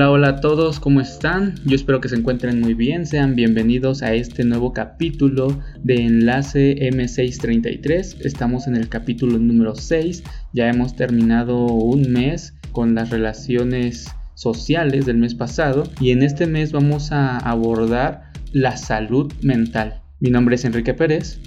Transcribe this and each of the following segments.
Hola, hola a todos, ¿cómo están? Yo espero que se encuentren muy bien, sean bienvenidos a este nuevo capítulo de Enlace M633. Estamos en el capítulo número 6, ya hemos terminado un mes con las relaciones sociales del mes pasado y en este mes vamos a abordar la salud mental. Mi nombre es Enrique Pérez.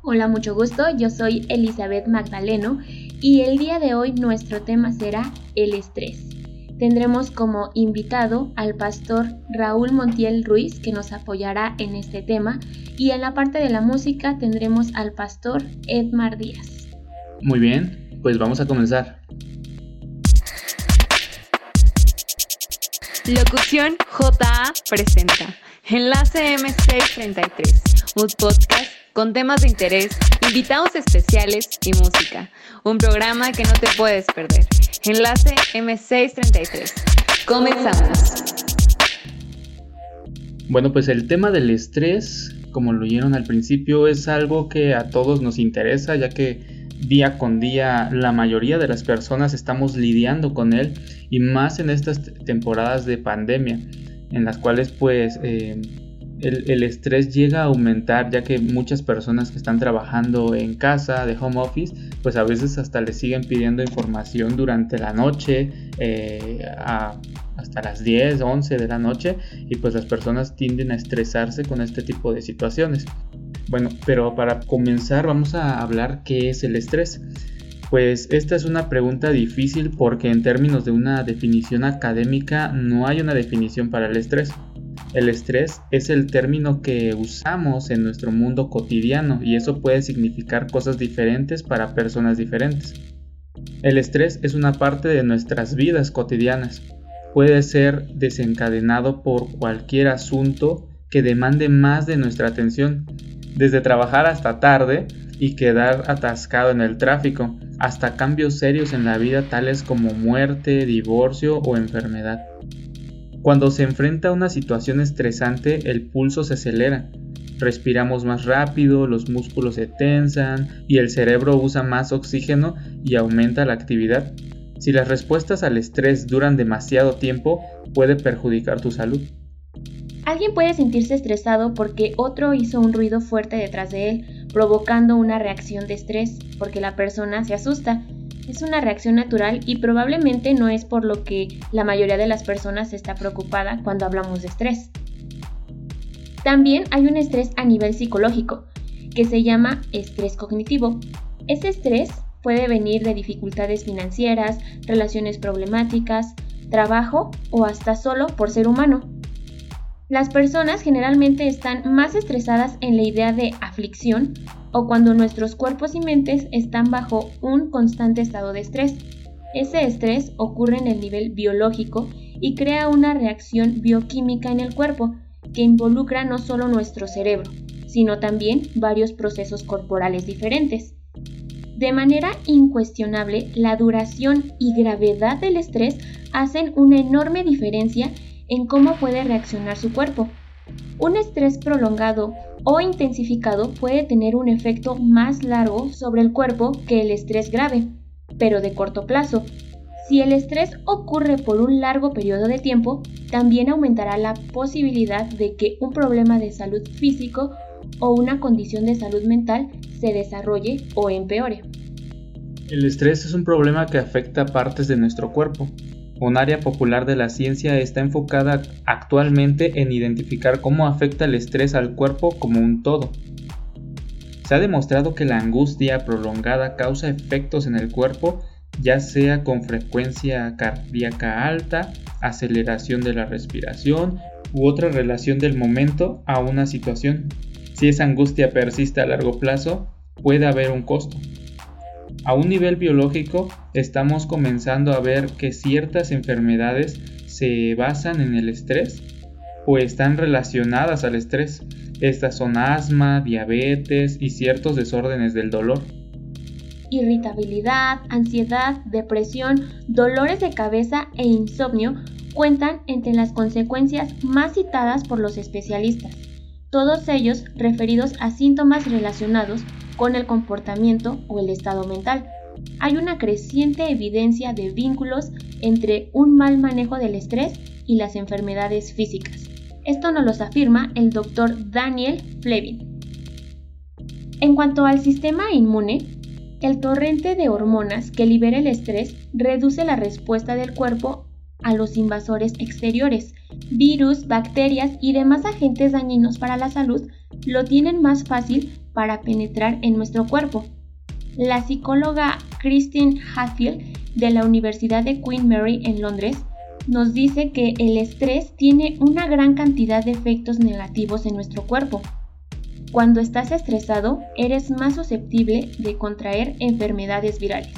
Hola, mucho gusto, yo soy Elizabeth Magdaleno y el día de hoy nuestro tema será el estrés tendremos como invitado al pastor Raúl Montiel Ruiz que nos apoyará en este tema y en la parte de la música tendremos al pastor Edmar Díaz. Muy bien, pues vamos a comenzar. Locución JA presenta Enlace M633, un podcast con temas de interés, invitados especiales y música. Un programa que no te puedes perder. Enlace M633. Comenzamos. Bueno, pues el tema del estrés, como lo oyeron al principio, es algo que a todos nos interesa, ya que día con día la mayoría de las personas estamos lidiando con él y más en estas temporadas de pandemia en las cuales pues eh, el, estrés llega a aumentar ya que muchas personas que están trabajando en casa de home office pues a veces hasta les siguen pidiendo información durante la noche eh, hasta las 10 11 de la noche y pues las personas tienden a estresarse con este tipo de situaciones bueno pero para comenzar vamos a hablar qué es el estrés pues esta es una pregunta difícil porque en términos de una definición académica no hay una definición para el estrés. El estrés es el término que usamos en nuestro mundo cotidiano y eso puede significar cosas diferentes para personas diferentes. El estrés es una parte de nuestras vidas cotidianas. Puede ser desencadenado por cualquier asunto que demande más de nuestra atención, desde trabajar hasta tarde y quedar atascado en el tráfico, hasta cambios serios en la vida tales como muerte, divorcio o enfermedad. Cuando se enfrenta a una situación estresante, el pulso se acelera, respiramos más rápido, los músculos se tensan y el cerebro usa más oxígeno y aumenta la actividad. Si las respuestas al estrés duran demasiado tiempo, puede perjudicar tu salud. Alguien puede sentirse estresado porque otro hizo un ruido fuerte detrás de él, provocando una reacción de estrés, porque la persona se asusta es una reacción natural y probablemente no es por lo que la mayoría de las personas está preocupada cuando hablamos de estrés. También hay un estrés a nivel psicológico, que se llama estrés cognitivo. Ese estrés puede venir de dificultades financieras, relaciones problemáticas, trabajo o hasta solo por ser humano. Las personas generalmente están más estresadas en la idea de aflicción o cuando nuestros cuerpos y mentes están bajo un constante estado de estrés. Ese estrés ocurre en el nivel biológico y crea una reacción bioquímica en el cuerpo que involucra no solo nuestro cerebro, sino también varios procesos corporales diferentes. De manera incuestionable, la duración y gravedad del estrés hacen una enorme diferencia en cómo puede reaccionar su cuerpo. Un estrés prolongado o intensificado puede tener un efecto más largo sobre el cuerpo que el estrés grave, pero de corto plazo. Si el estrés ocurre por un largo periodo de tiempo, también aumentará la posibilidad de que un problema de salud físico o una condición de salud mental se desarrolle o empeore. El estrés es un problema que afecta partes de nuestro cuerpo, un área popular de la ciencia está enfocada actualmente en identificar cómo afecta el estrés al cuerpo como un todo. Se ha demostrado que la angustia prolongada causa efectos en el cuerpo, ya sea con frecuencia cardíaca alta, aceleración de la respiración u otra relación del momento a una situación. Si esa angustia persiste a largo plazo, puede haber un costo. A un nivel biológico, estamos comenzando a ver que ciertas enfermedades se basan en el estrés o están relacionadas al estrés. Estas son asma, diabetes y ciertos desórdenes del dolor. Irritabilidad, ansiedad, depresión, dolores de cabeza e insomnio cuentan entre las consecuencias más citadas por los especialistas, todos ellos referidos a síntomas relacionados con el comportamiento o el estado mental. Hay una creciente evidencia de vínculos entre un mal manejo del estrés y las enfermedades físicas. Esto nos lo afirma el doctor Daniel Flevin. En cuanto al sistema inmune, el torrente de hormonas que libera el estrés reduce la respuesta del cuerpo a los invasores exteriores. Virus, bacterias y demás agentes dañinos para la salud lo tienen más fácil para penetrar en nuestro cuerpo. La psicóloga Christine Hatfield de la Universidad de Queen Mary en Londres nos dice que el estrés tiene una gran cantidad de efectos negativos en nuestro cuerpo. Cuando estás estresado, eres más susceptible de contraer enfermedades virales.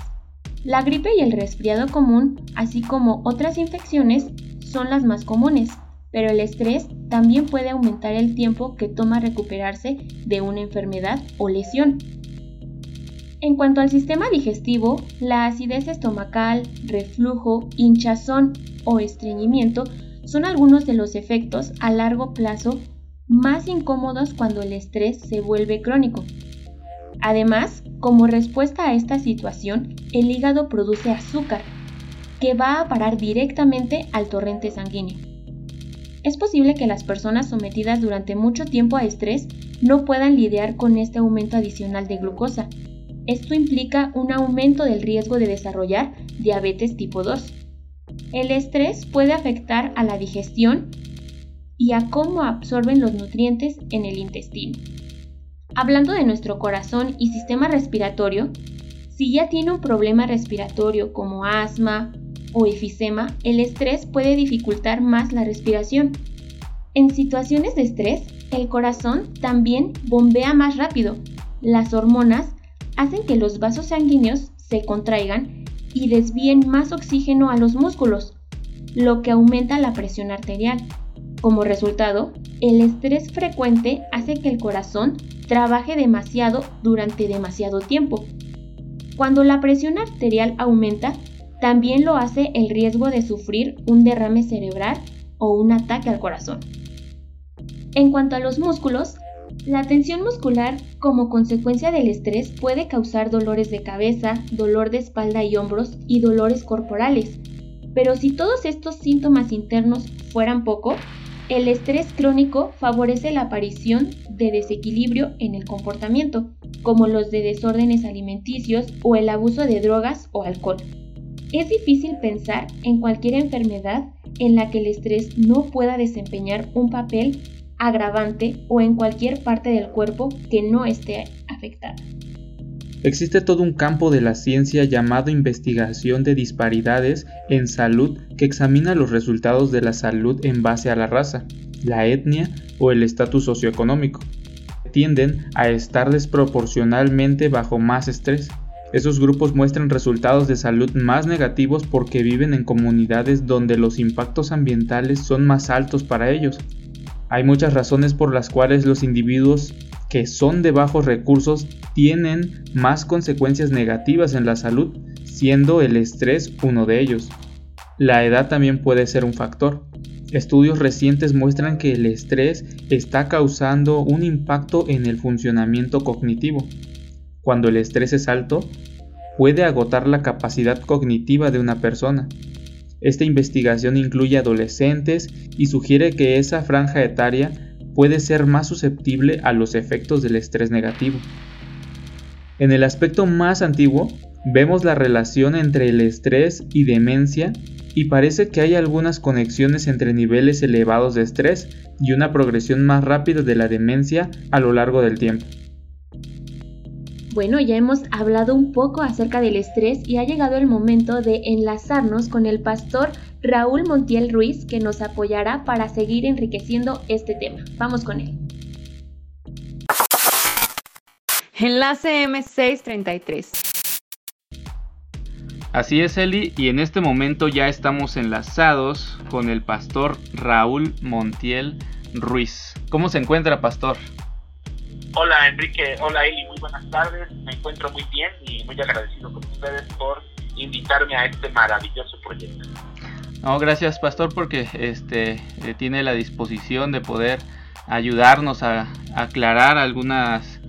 La gripe y el resfriado común, así como otras infecciones, son las más comunes, pero el estrés también puede aumentar el tiempo que toma recuperarse de una enfermedad o lesión. En cuanto al sistema digestivo, la acidez estomacal, reflujo, hinchazón o estreñimiento son algunos de los efectos a largo plazo más incómodos cuando el estrés se vuelve crónico. Además, como respuesta a esta situación, el hígado produce azúcar, que va a parar directamente al torrente sanguíneo. Es posible que las personas sometidas durante mucho tiempo a estrés no puedan lidiar con este aumento adicional de glucosa esto implica un aumento del riesgo de desarrollar diabetes tipo 2. El estrés puede afectar a la digestión y a cómo absorben los nutrientes en el intestino. Hablando de nuestro corazón y sistema respiratorio, si ya tiene un problema respiratorio como asma o efisema, el estrés puede dificultar más la respiración. En situaciones de estrés, el corazón también bombea más rápido. Las hormonas hacen que los vasos sanguíneos se contraigan y desvíen más oxígeno a los músculos, lo que aumenta la presión arterial. Como resultado, el estrés frecuente hace que el corazón trabaje demasiado durante demasiado tiempo. Cuando la presión arterial aumenta, también lo hace el riesgo de sufrir un derrame cerebral o un ataque al corazón. En cuanto a los músculos, la tensión muscular como consecuencia del estrés puede causar dolores de cabeza, dolor de espalda y hombros y dolores corporales. Pero si todos estos síntomas internos fueran poco, el estrés crónico favorece la aparición de desequilibrio en el comportamiento, como los de desórdenes alimenticios o el abuso de drogas o alcohol. Es difícil pensar en cualquier enfermedad en la que el estrés no pueda desempeñar un papel agravante o en cualquier parte del cuerpo que no esté afectada. Existe todo un campo de la ciencia llamado investigación de disparidades en salud que examina los resultados de la salud en base a la raza, la etnia o el estatus socioeconómico. Tienden a estar desproporcionalmente bajo más estrés. Esos grupos muestran resultados de salud más negativos porque viven en comunidades donde los impactos ambientales son más altos para ellos, hay muchas razones por las cuales los individuos que son de bajos recursos tienen más consecuencias negativas en la salud, siendo el estrés uno de ellos. La edad también puede ser un factor. Estudios recientes muestran que el estrés está causando un impacto en el funcionamiento cognitivo. Cuando el estrés es alto, puede agotar la capacidad cognitiva de una persona, esta investigación incluye adolescentes y sugiere que esa franja etaria puede ser más susceptible a los efectos del estrés negativo. En el aspecto más antiguo, vemos la relación entre el estrés y demencia y parece que hay algunas conexiones entre niveles elevados de estrés y una progresión más rápida de la demencia a lo largo del tiempo. Bueno, ya hemos hablado un poco acerca del estrés y ha llegado el momento de enlazarnos con el pastor Raúl Montiel Ruiz que nos apoyará para seguir enriqueciendo este tema. Vamos con él. Enlace M633. Así es, Eli, y en este momento ya estamos enlazados con el pastor Raúl Montiel Ruiz. ¿Cómo se encuentra, pastor? Hola Enrique, hola Eli, muy buenas tardes. Me encuentro muy bien y muy agradecido con ustedes por invitarme a este maravilloso proyecto. No, gracias Pastor porque este eh, tiene la disposición de poder ayudarnos a, aclarar algunas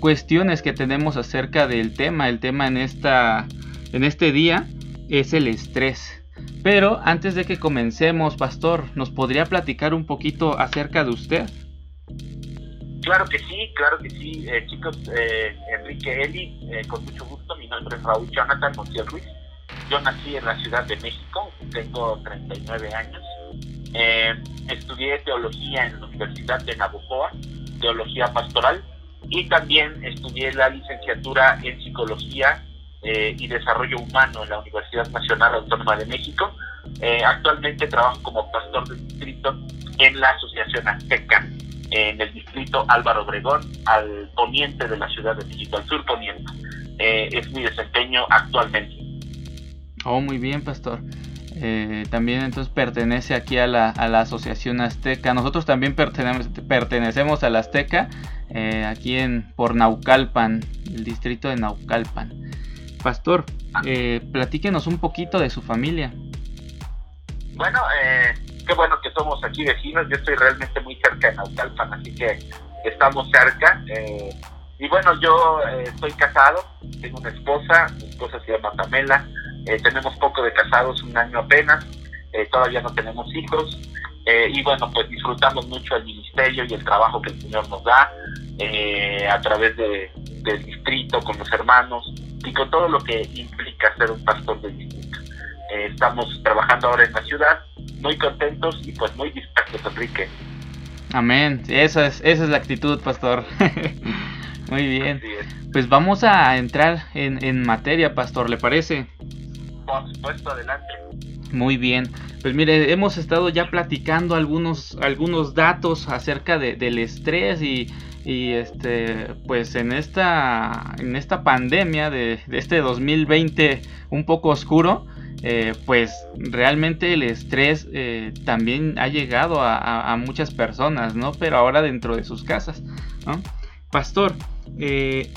cuestiones que tenemos acerca del tema. El tema en esta en este día es el estrés. Pero antes de que comencemos, pastor, ¿nos podría platicar un poquito acerca de usted? Claro que sí, claro que sí, eh, chicos, eh, Enrique Eli, eh, con mucho gusto, mi nombre es Raúl Jonathan Montiel Ruiz, yo nací en la Ciudad de México, tengo 39 años, estudié teología en la Universidad de Navojoa, teología pastoral, y también estudié la licenciatura en psicología y desarrollo humano en la Universidad Nacional Autónoma de México. actualmente trabajo como pastor de distrito en la Asociación Azteca en el distrito Álvaro Obregón, al poniente de la Ciudad de México, al sur poniente. Eh, es mi desempeño actualmente. Oh, muy bien, pastor. Eh, también entonces pertenece aquí a la, a la, Asociación Azteca. Nosotros también pertenecemos, pertenecemos a la Azteca, eh, aquí en por Naucalpan, el distrito de Naucalpan. Pastor, platíquenos un poquito de su familia. Bueno, eh, qué bueno que somos aquí vecinos. Yo estoy realmente muy cerca de Naucalpan, así que estamos cerca. Eh, y bueno, yo eh, casado, tengo una esposa, mi esposa se llama Pamela. Eh, tenemos poco de casados, un año apenas. todavía no tenemos hijos. y bueno, pues disfrutamos mucho el ministerio y el trabajo que el Señor nos da a través de, del distrito, con los hermanos y con todo lo que implica ser un pastor del distrito. Estamos trabajando ahora en la ciudad muy contentos y pues muy dispuestos, Enrique. Amén, esa es, esa es la actitud, pastor. muy bien. Pues vamos a entrar en, en materia, pastor, ¿le parece? Por supuesto, adelante. Muy bien. Pues mire, hemos estado ya platicando algunos, algunos datos acerca de, del estrés y, y, este pues en esta en esta pandemia de, de este 2020 un poco oscuro eh, pues realmente el estrés eh, también ha llegado a, muchas personas, ¿no? Pero ahora dentro de sus casas. Pastor, eh,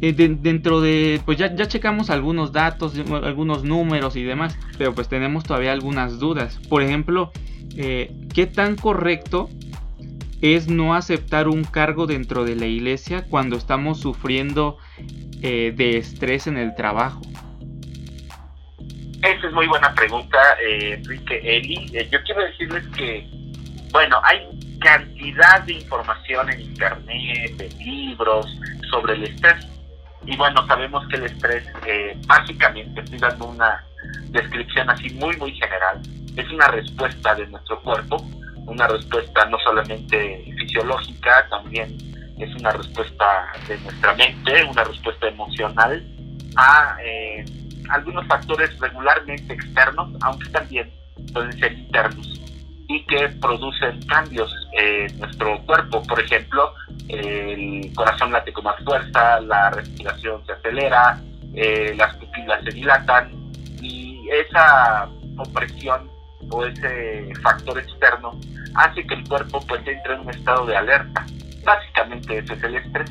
dentro de, pues ya, ya checamos algunos datos, algunos números y demás, pero pues tenemos todavía algunas dudas. Por ejemplo, ¿qué tan correcto es no aceptar un cargo dentro de la iglesia cuando estamos sufriendo de estrés en el trabajo? Esa es muy buena pregunta, eh, Enrique Eli. Eh, yo quiero decirles que, bueno, hay cantidad de información en Internet, de libros sobre el estrés. Y bueno, sabemos que el estrés, eh, básicamente, estoy dando una descripción así muy, muy general, es una respuesta de nuestro cuerpo, una respuesta no solamente fisiológica, también es una respuesta de nuestra mente, una respuesta emocional a eh, algunos factores regularmente externos, aunque también pueden ser internos y que producen cambios en nuestro cuerpo. Por ejemplo, el corazón late con más fuerza, la respiración se acelera, eh, las pupilas se dilatan y esa opresión o ese factor externo hace que el cuerpo pues entre en un estado de alerta. Básicamente ese es el estrés.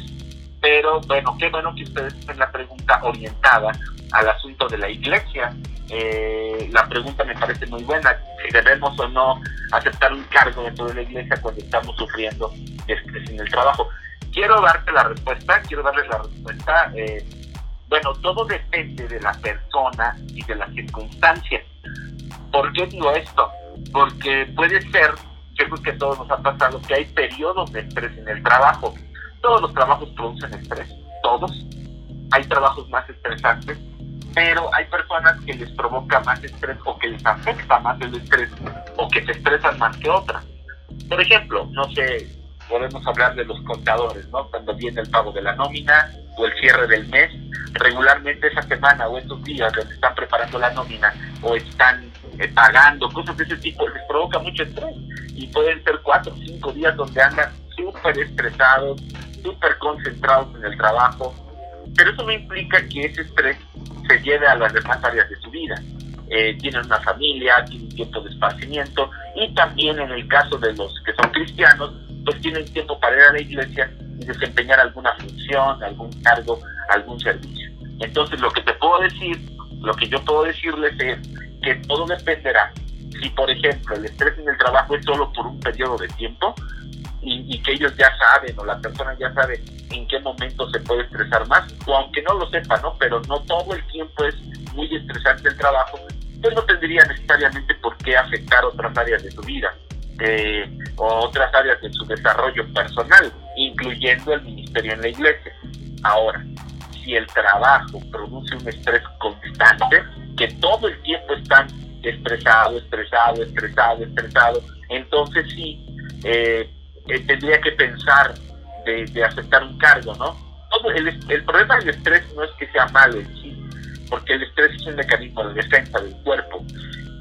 Pero bueno, qué bueno que ustedes tienen la pregunta orientada al asunto de la iglesia. Eh, la pregunta me parece muy buena, si debemos o no aceptar un cargo dentro de la iglesia cuando estamos sufriendo estrés en el trabajo. Quiero darte la respuesta, quiero darles la respuesta. Eh, bueno, todo depende de la persona y de las circunstancias. ¿Por qué digo esto? Porque puede ser, yo creo que todos nos ha pasado, que hay periodos de estrés en el trabajo. Todos los trabajos producen estrés, todos. Hay trabajos más estresantes pero hay personas que les provoca más estrés o que les afecta más el estrés o que se estresan más que otras. Por ejemplo, no sé, podemos hablar de los contadores, ¿no? Cuando viene el pago de la nómina o el cierre del mes, regularmente esa semana o estos días donde están preparando la nómina o están eh, pagando, cosas de ese tipo, les provoca mucho estrés y pueden ser cuatro o cinco días donde andan súper estresados, súper concentrados en el trabajo, pero eso no implica que ese estrés se lleve a las demás áreas de su vida. Eh, tienen una familia, tienen tiempo de esparcimiento y también en el caso de los que son cristianos, pues tienen tiempo para ir a la iglesia y desempeñar alguna función, algún cargo, algún servicio. Entonces lo que te puedo decir, lo que yo puedo decirles es que todo dependerá. Si por ejemplo el estrés en el trabajo es solo por un periodo de tiempo, y, que ellos ya saben o la persona ya sabe en qué momento se puede estresar más, o aunque no lo sepa, ¿no? Pero no todo el tiempo es muy estresante el trabajo, pues no tendría necesariamente por qué afectar otras áreas de su vida eh, o otras áreas de su desarrollo personal, incluyendo el ministerio en la iglesia. Ahora, si el trabajo produce un estrés constante, que todo el tiempo están estresado, estresado, estresado, estresado, entonces sí, eh, eh, tendría que pensar de, aceptar un cargo, ¿no? Todo el, el, problema del estrés no es que sea malo en sí, porque el estrés es un mecanismo de defensa del cuerpo,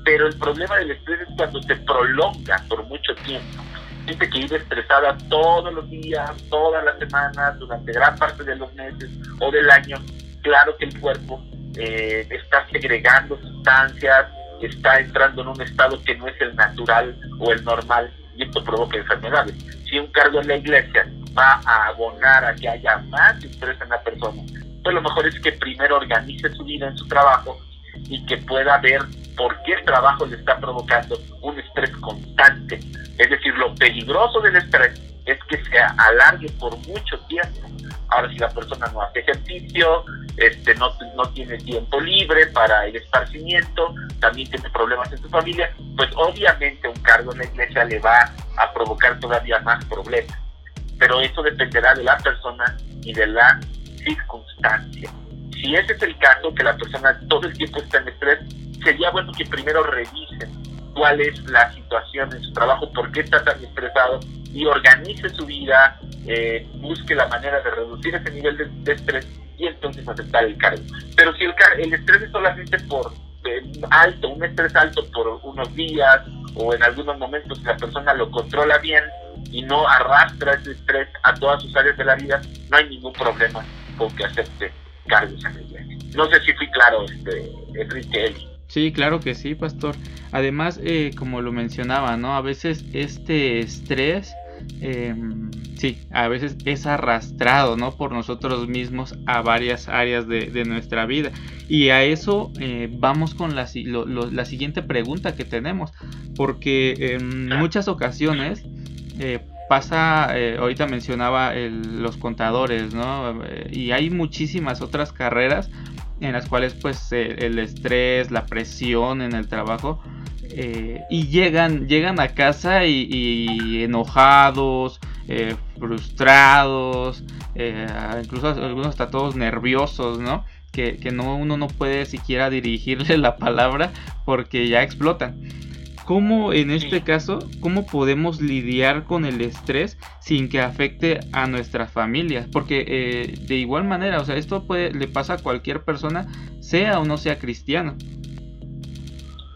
pero el problema del estrés es cuando se prolonga por mucho tiempo. Gente que vive estresada todos los días, todas las semanas, durante gran parte de los meses o del año, claro que el cuerpo eh, está segregando sustancias, está entrando en un estado que no es el natural o el normal y esto provoca enfermedades. Si un cargo en la iglesia va a abonar a que haya más estrés en la persona, pues lo mejor es que primero organice su vida en su trabajo y que pueda ver por qué el trabajo le está provocando un estrés constante. Es decir, lo peligroso del estrés es que se alargue por mucho tiempo. Ahora, si la persona no hace ejercicio, este, no, no tiene tiempo libre para el esparcimiento, también tiene problemas en su familia, pues obviamente un cargo en la iglesia le va a provocar todavía más problemas. Pero eso dependerá de la persona y de la circunstancia. Si ese es el caso, que la persona todo el tiempo está en estrés, sería bueno que primero revisen cuál es la situación en su trabajo, por qué está tan estresado y organice su vida, eh, busque la manera de reducir ese nivel de, estrés y entonces aceptar el cargo. Pero si el, el estrés es solamente por eh, alto, un estrés alto por unos días o en algunos momentos la persona lo controla bien y no arrastra ese estrés a todas sus áreas de la vida, no hay ningún problema con que acepte cargos en la iglesia. No sé si fui claro, este, Enrique Sí, claro que sí, pastor. Además, eh, como lo mencionaba, ¿no? A veces este estrés, em, sí, a veces es arrastrado, ¿no? Por nosotros mismos a varias áreas de, nuestra vida. Y a eso eh, vamos con la, la, siguiente pregunta que tenemos. Porque en muchas ocasiones eh, pasa, ahorita mencionaba los contadores, ¿no? y hay muchísimas otras carreras en las cuales pues eh, el estrés, la presión en el trabajo eh, y llegan, llegan a casa y, enojados, eh, frustrados, incluso algunos hasta todos nerviosos, ¿no? Que, que, no, uno no puede siquiera dirigirle la palabra porque ya explotan. ¿Cómo en este caso, cómo podemos lidiar con el estrés sin que afecte a nuestras familias? Porque eh, de igual manera, o sea, esto puede, le pasa a cualquier persona, sea o no sea cristiano.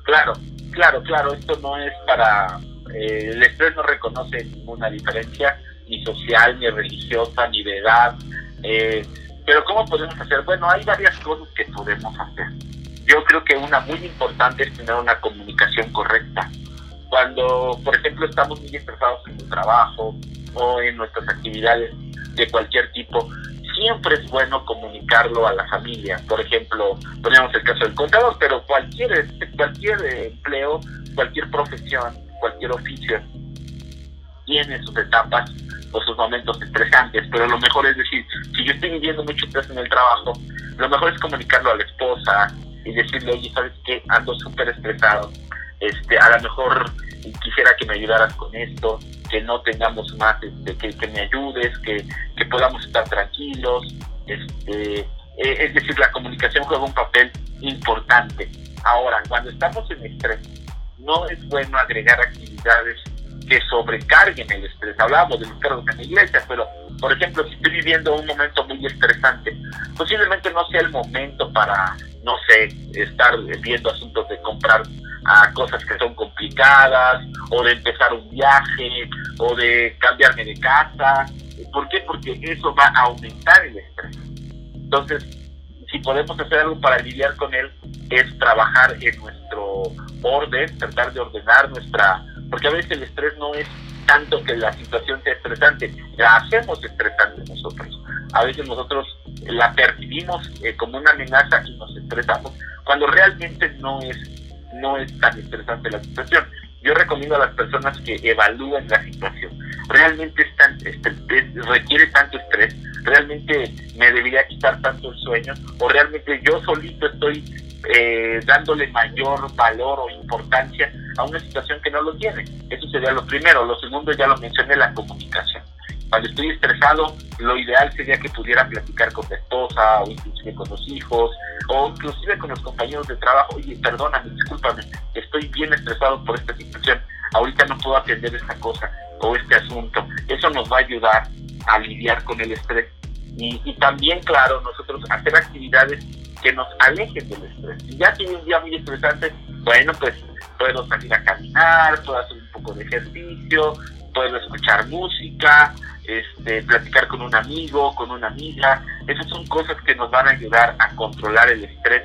Claro, claro, claro, esto no es para... Eh, el estrés no reconoce ninguna diferencia, ni social, ni religiosa, ni de edad. Eh, pero ¿cómo podemos hacer? Bueno, hay varias cosas que podemos hacer. Yo creo que una muy importante es tener una comunicación correcta. Cuando, por ejemplo, estamos muy estresados en el trabajo o en nuestras actividades de cualquier tipo, siempre es bueno comunicarlo a la familia. Por ejemplo, ponemos el caso del contador, pero cualquier, cualquier empleo, cualquier profesión, cualquier oficio tiene sus etapas o sus momentos estresantes, pero lo mejor es decir, si yo estoy viviendo mucho estrés en el trabajo, lo mejor es comunicarlo a la esposa, y decirle, oye, ¿sabes qué? Ando súper estresado. Este, a lo mejor quisiera que me ayudaras con esto, que no tengamos más, este, que, que me ayudes, que, que podamos estar tranquilos. Este, eh, es decir, la comunicación juega un papel importante. Ahora, cuando estamos en estrés, no es bueno agregar actividades que sobrecarguen el estrés. Hablábamos de los cargos en la iglesia, pero por ejemplo, si estoy viviendo un momento muy estresante, posiblemente no sea el momento para, no sé, estar viendo asuntos de comprar a cosas que son complicadas, o de empezar un viaje, o de cambiarme de casa. ¿Por qué? Porque eso va a aumentar el estrés. Entonces, si podemos hacer algo para lidiar con él, es trabajar en nuestro orden, tratar de ordenar nuestra... Porque a veces el estrés no es tanto que la situación sea estresante, la hacemos estresante nosotros. A veces nosotros la percibimos eh, como una amenaza y nos estresamos, cuando realmente no es, no es tan estresante la situación. Yo recomiendo a las personas que evalúen la situación. ¿Realmente es tan, este, requiere tanto estrés? ¿Realmente me debería quitar tanto el sueño? ¿O realmente yo solito estoy eh, dándole mayor valor o importancia a una situación que no lo tiene. Eso sería lo primero. Lo segundo, ya lo mencioné, la comunicación. Cuando estoy estresado, lo ideal sería que pudiera platicar con mi esposa o inclusive con los hijos o inclusive con los compañeros de trabajo. Oye, perdóname, discúlpame, estoy bien estresado por esta situación. Ahorita no puedo atender esta cosa o este asunto. Eso nos va a ayudar a lidiar con el estrés. Y, y también, claro, nosotros hacer actividades que nos alejen del estrés. Si ya tiene un día muy estresante, bueno, pues puedo salir a caminar, puedo hacer un poco de ejercicio, puedo escuchar música, este, platicar con un amigo, con una amiga. Esas son cosas que nos van a ayudar a controlar el estrés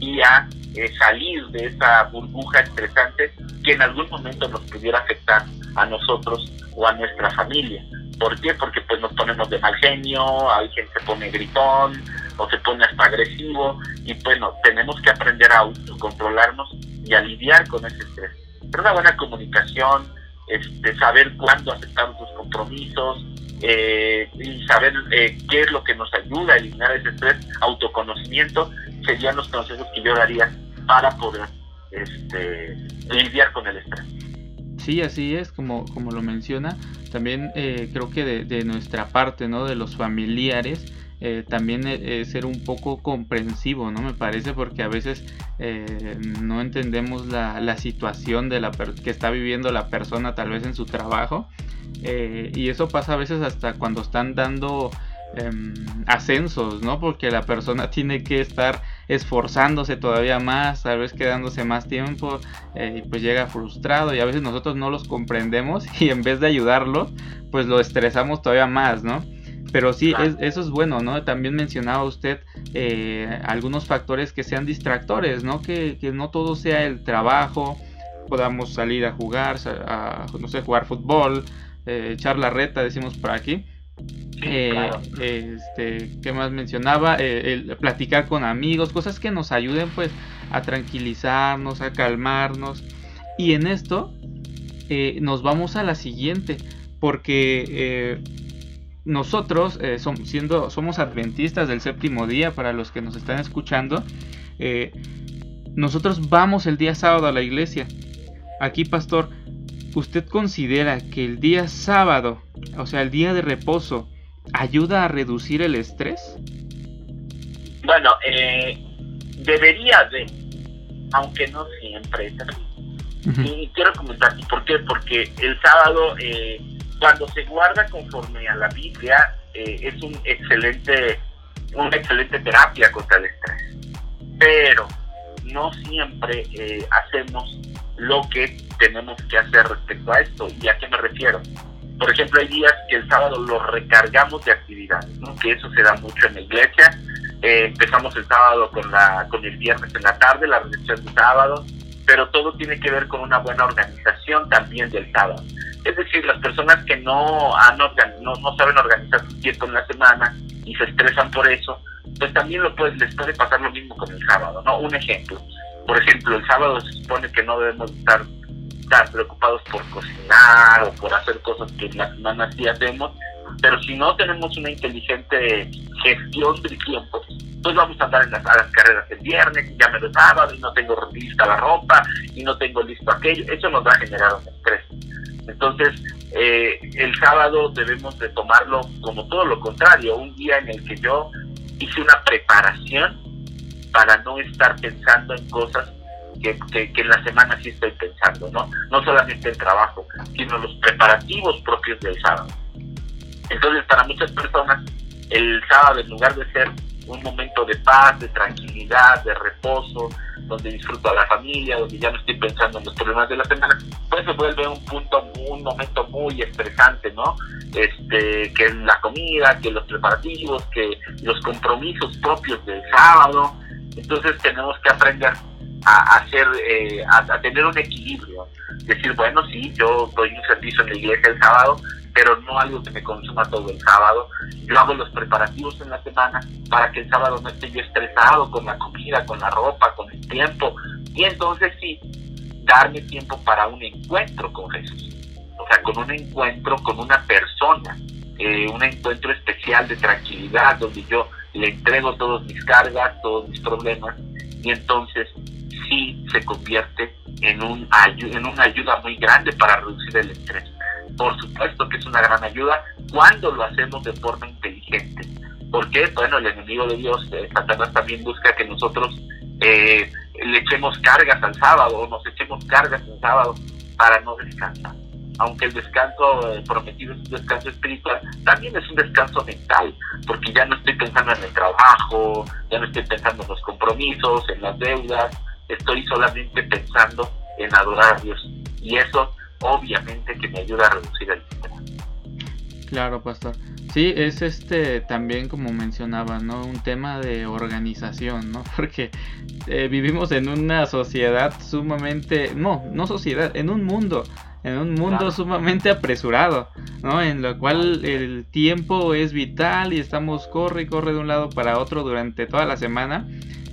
y a eh, salir de esa burbuja estresante que en algún momento nos pudiera afectar a nosotros o a nuestra familia. ¿Por qué? Porque pues nos ponemos de mal genio, alguien se pone gritón o se pone hasta agresivo y bueno, tenemos que aprender a autocontrolarnos y a lidiar con ese estrés. Pero una buena comunicación, este, saber cuándo aceptar sus compromisos eh, y saber eh, qué es lo que nos ayuda a eliminar ese estrés, autoconocimiento, serían los consejos que yo daría para poder este, lidiar con el estrés. Sí, así es, como, como lo menciona. También eh, creo que de, de, nuestra parte, ¿no? De los familiares, eh, también eh, ser un poco comprensivo, ¿no? Me parece porque a veces eh, no entendemos la, la, situación de la que está viviendo la persona tal vez en su trabajo. y eso pasa a veces hasta cuando están dando em, ascensos, ¿no? Porque la persona tiene que estar esforzándose todavía más, tal vez quedándose más tiempo y pues llega frustrado y a veces nosotros no los comprendemos y en vez de ayudarlo, pues lo estresamos todavía más, ¿no? Pero sí, es, eso es bueno, ¿no? También mencionaba usted eh, algunos factores que sean distractores, ¿no? Que, que, no todo sea el trabajo, podamos salir a jugar, a, no sé, jugar fútbol, eh, echar la reta, decimos por aquí. Eh, claro. este, ¿Qué más mencionaba? Eh, el platicar con amigos, cosas que nos ayuden pues a tranquilizarnos, a calmarnos. Y en esto eh, nos vamos a la siguiente, porque nosotros, eh, somos, siendo, somos adventistas del séptimo día, para los que nos están escuchando, eh, nosotros vamos el día sábado a la iglesia. Aquí, pastor, ¿usted considera que el día sábado, o sea, el día de reposo, ayuda a reducir el estrés? Bueno, eh, debería de, aunque no siempre. Uh -huh. Y quiero comentar, ¿por qué? Porque el sábado... Eh, cuando se guarda conforme a la Biblia, eh, es un excelente, una excelente terapia contra el estrés. Pero no siempre eh, hacemos lo que tenemos que hacer respecto a esto. ¿Y a qué me refiero? Por ejemplo, hay días que el sábado lo recargamos de actividades, ¿no? que eso se da mucho en la iglesia. Eh, empezamos el sábado con, la, con el viernes en la tarde, la recepción del sábado, pero todo tiene que ver con una buena organización también del sábado. Es decir, las personas que no, han no, no saben organizar su tiempo en la semana y se estresan por eso, pues también lo puede, les puede pasar lo mismo con el sábado, ¿no? Un ejemplo, por ejemplo, el sábado se supone que no debemos estar tan preocupados por cocinar o por hacer cosas que en la semana sí hacemos, pero si no tenemos una inteligente gestión del tiempo, pues vamos a andar en las, a las carreras el viernes, ya me lo sábado y no tengo lista la ropa y no tengo listo aquello, eso nos va a generar un estrés. Entonces, eh, el sábado debemos de tomarlo como todo lo contrario, un día en el que yo hice una preparación para no estar pensando en cosas que, que, que, en la semana sí estoy pensando, ¿no? No solamente el trabajo, sino los preparativos propios del sábado. Entonces, para muchas personas, el sábado, en lugar de ser un momento de paz, de tranquilidad, de reposo, donde disfruto a la familia, donde ya no estoy pensando en los problemas de la semana, pues se vuelve un punto, un momento muy estresante, ¿no? Este, que la comida, que los preparativos, que los compromisos propios del sábado. Entonces tenemos que aprender a hacer, eh, a, a, tener un equilibrio. Decir, bueno, sí, yo doy un servicio en la iglesia el sábado, pero no algo que me consuma todo el sábado. Yo hago los preparativos en la semana para que el sábado no esté yo estresado con la comida, con la ropa, con el tiempo. Y entonces sí, darme tiempo para un encuentro con Jesús. O sea, con un encuentro con una persona, eh, un encuentro especial de tranquilidad, donde yo le entrego todas mis cargas, todos mis problemas, y entonces sí se convierte en, un, en una ayuda muy grande para reducir el estrés. Por supuesto que es una gran ayuda cuando lo hacemos de forma inteligente. Porque, bueno, el enemigo de Dios, eh, Satanás también busca que nosotros eh, le echemos cargas al sábado o nos echemos cargas el sábado para no descansar. Aunque el descanso eh, prometido es un descanso espiritual, también es un descanso mental, porque ya no estoy pensando en el trabajo, ya no estoy pensando en los compromisos, en las deudas, estoy solamente pensando en adorar a Dios. Y eso obviamente que me ayuda a reducir el estrés. Claro, pastor. Sí, es este también como mencionaba, ¿no? Un tema de organización, ¿no? Porque eh, vivimos en una sociedad sumamente, no, no sociedad, en un mundo, en un mundo sumamente apresurado, ¿no? En lo cual el tiempo es vital y estamos corre y corre de un lado para otro durante toda la semana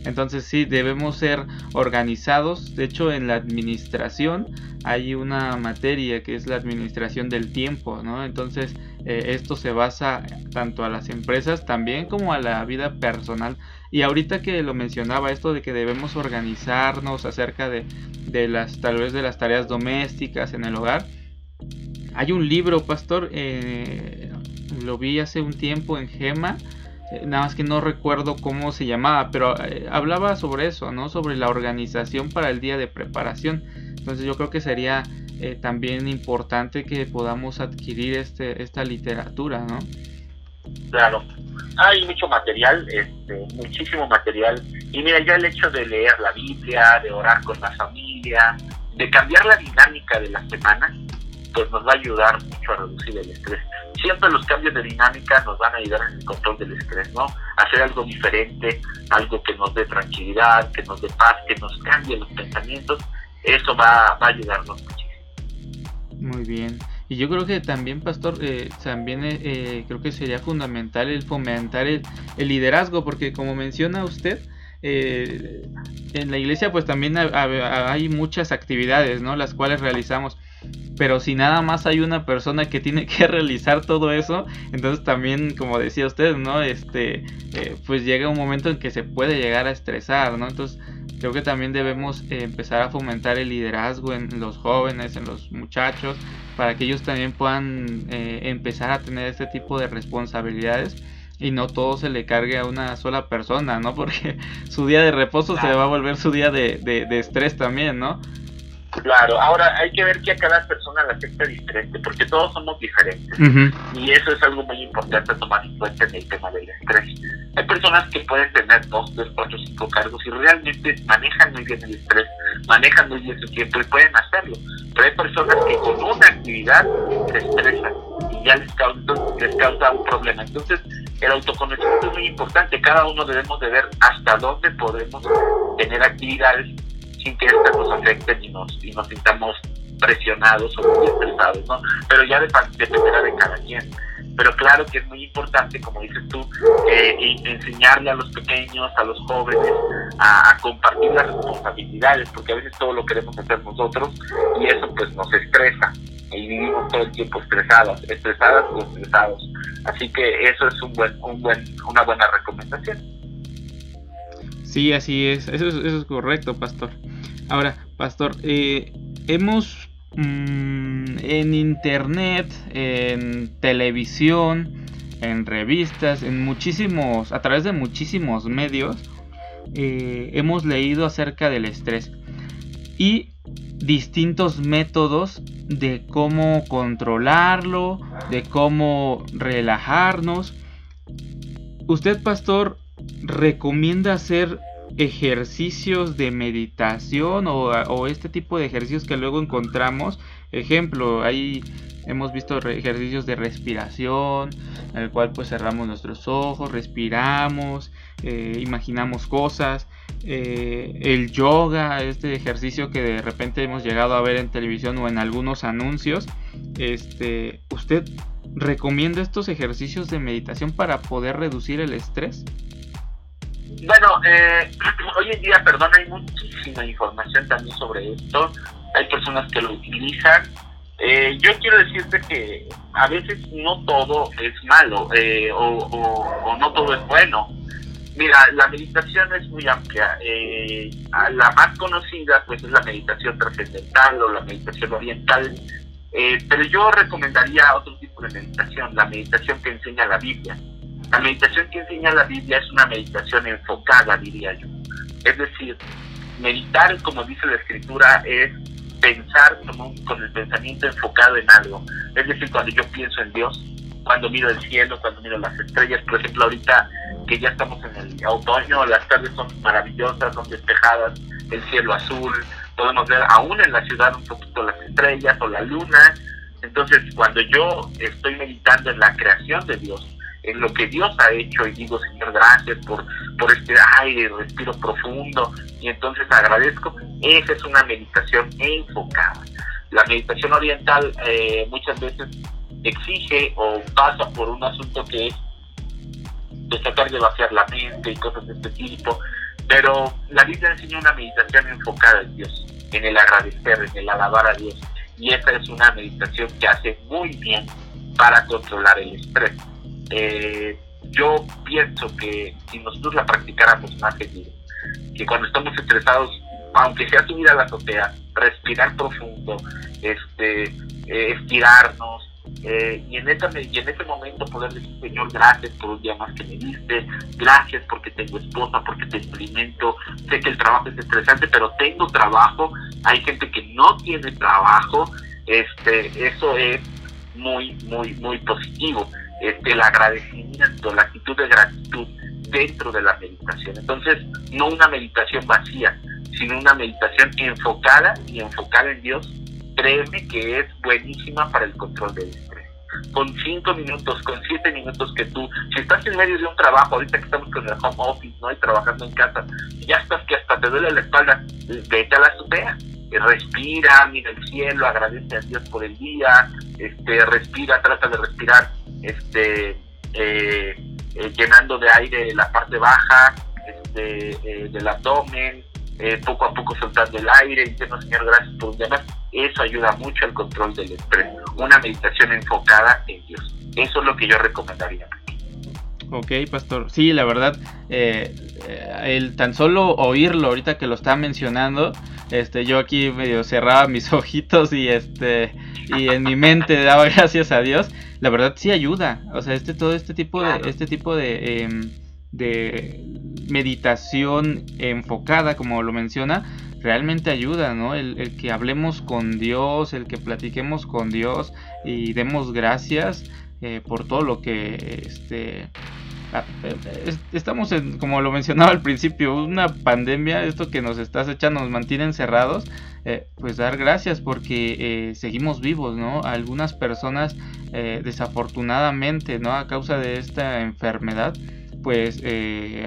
entonces sí, debemos ser organizados. De hecho, en la administración hay una materia que es la administración del tiempo, ¿no? Entonces, eh, esto se basa tanto a las empresas también como a la vida personal. Y ahorita que lo mencionaba, esto de que debemos organizarnos acerca de, las, tal vez de las tareas domésticas en el hogar. Hay un libro, pastor, eh, lo vi hace un tiempo en Gema nada más que no recuerdo cómo se llamaba, pero eh, hablaba sobre eso, ¿no? Sobre la organización para el día de preparación. Entonces yo creo que sería eh, también importante que podamos adquirir este, esta literatura, ¿no? Claro, hay mucho material, este, muchísimo material. Y mira, ya el hecho de leer la Biblia, de orar con la familia, de cambiar la dinámica de la semana, pues nos va a ayudar mucho a reducir el estrés siempre los cambios de dinámica nos van a ayudar en el control del estrés, ¿no? Hacer algo diferente, algo que nos dé tranquilidad, que nos dé paz, que nos cambie los pensamientos, eso va, va a ayudarnos muchísimo. Muy bien. Y yo creo que también, pastor, eh, también eh, eh, creo que sería fundamental el fomentar el, liderazgo, porque como menciona usted, en la iglesia pues también hay muchas actividades, ¿no? Las cuales realizamos pero si nada más hay una persona que tiene que realizar todo eso, entonces también, como decía usted, ¿no? Este, eh, pues llega un momento en que se puede llegar a estresar, ¿no? Entonces creo que también debemos eh, empezar a fomentar el liderazgo en los jóvenes, en los muchachos, para que ellos también puedan eh, empezar a tener este tipo de responsabilidades y no todo se le cargue a una sola persona, ¿no? Porque su día de reposo se va a volver su día de, de estrés también, ¿no? Claro, ahora hay que ver que a cada persona la afecta diferente, porque todos somos diferentes. Y eso es algo muy importante tomar en cuenta en el tema del estrés. Hay personas que pueden tener dos, tres, cuatro, cinco cargos y realmente manejan muy bien el estrés, manejan muy bien su tiempo y pueden hacerlo. Pero hay personas que con una actividad se estresan y ya les causa, les causa un problema. Entonces, el autoconocimiento es muy importante. Cada uno debemos de ver hasta dónde podemos tener actividades sin que estas nos afecten y nos, y nos sintamos presionados o muy estresados, ¿no? Pero ya dependerá de cada quien. Pero claro que es muy importante, como dices tú, eh, enseñarle a los pequeños, a los jóvenes, a, compartir las responsabilidades, porque a veces todo lo queremos hacer nosotros y eso pues nos estresa y vivimos todo el tiempo estresados, estresadas o estresados. Así que eso es un buen, un buen, una buena recomendación. Sí, así es. Eso, es, eso es correcto, pastor. Ahora, pastor, eh, hemos mm, en internet, en televisión, en revistas, en muchísimos, a través de muchísimos medios, eh, hemos leído acerca del estrés y distintos métodos de cómo controlarlo, de cómo relajarnos. Usted, pastor, recomienda hacer ejercicios de meditación o, este tipo de ejercicios que luego encontramos. Ejemplo, ahí hemos visto ejercicios de respiración, en el cual pues cerramos nuestros ojos, respiramos, eh, imaginamos cosas. Eh, el yoga, este ejercicio que de repente hemos llegado a ver en televisión o en algunos anuncios. Este, ¿Usted recomienda estos ejercicios de meditación para poder reducir el estrés? Bueno, eh, hoy en día, perdón, hay muchísima información también sobre esto. Hay personas que lo utilizan. Eh, yo quiero decirte que a veces no todo es malo eh, o, no todo es bueno. Mira, la meditación es muy amplia. Eh, la más conocida pues es la meditación trascendental o la meditación oriental, eh, pero yo recomendaría otro tipo de meditación, la meditación que enseña la Biblia. La meditación que enseña la Biblia es una meditación enfocada, diría yo. Es decir, meditar, como dice la escritura, es pensar con el pensamiento enfocado en algo. Es decir, cuando yo pienso en Dios, cuando miro el cielo, cuando miro las estrellas, por ejemplo, ahorita que ya estamos en el otoño, las tardes son maravillosas, son despejadas, el cielo azul, podemos ver aún en la ciudad un poquito las estrellas o la luna. Entonces, cuando yo estoy meditando en la creación de Dios, en lo que Dios ha hecho y digo, Señor, gracias por, por este aire, respiro profundo y entonces agradezco, esa es una meditación enfocada. La meditación oriental eh, muchas veces exige o pasa por un asunto que es de tratar de vaciar la mente y cosas de este tipo, pero la Biblia enseña una meditación enfocada en Dios, en el agradecer, en el alabar a Dios, y esa es una meditación que hace muy bien para controlar el estrés. Eh, yo pienso que si nosotros la practicáramos más seguido, que cuando estamos estresados, aunque sea subir a la azotea, respirar profundo, este, eh, estirarnos, eh, y, en esa, y en ese momento poder decir, Señor, gracias por un día más que me diste, gracias porque tengo esposa, porque tengo alimento, sé que el trabajo es estresante, pero tengo trabajo, hay gente que no tiene trabajo, este, eso es muy, muy, muy positivo, este, el agradecimiento, la actitud de gratitud dentro de la meditación. Entonces, no una meditación vacía, sino una meditación enfocada y enfocada en Dios créeme que es buenísima para el control del estrés. Con cinco minutos, con siete minutos que tú, si estás en medio de un trabajo, ahorita que estamos con el home office, ¿no? Y trabajando en casa, ya estás que hasta te duele la espalda, vete a la azotea, respira, mira el cielo, agradece a Dios por el día, este, respira, trata de respirar, este, eh, eh, llenando de aire la parte baja, este, eh, del abdomen, poco a poco soltando el aire, diciendo Señor, gracias por un día más eso ayuda mucho al control del estrés. Una meditación enfocada en Dios. Eso es lo que yo recomendaría. Ok, pastor. Sí, la verdad, eh, eh, el tan solo oírlo ahorita que lo está mencionando, este, yo aquí medio cerraba mis ojitos y este y en mi mente daba gracias a Dios. La verdad sí ayuda. O sea, este todo este tipo de este tipo de em, de meditación enfocada, como lo menciona, realmente ayuda, ¿no? El, que hablemos con Dios, el que platiquemos con Dios y demos gracias eh, por todo lo que este, estamos en, como lo mencionaba al principio, una pandemia, esto que nos está echando nos mantiene encerrados, eh, pues dar gracias porque seguimos vivos, ¿no? Algunas personas desafortunadamente, ¿no? A causa de esta enfermedad, pues